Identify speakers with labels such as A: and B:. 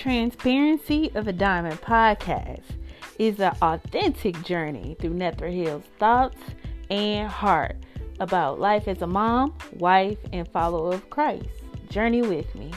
A: Transparency of a Diamond podcast is an authentic journey through Nethra Hill's thoughts and heart about life as a mom, wife, and follower of Christ. Journey with me.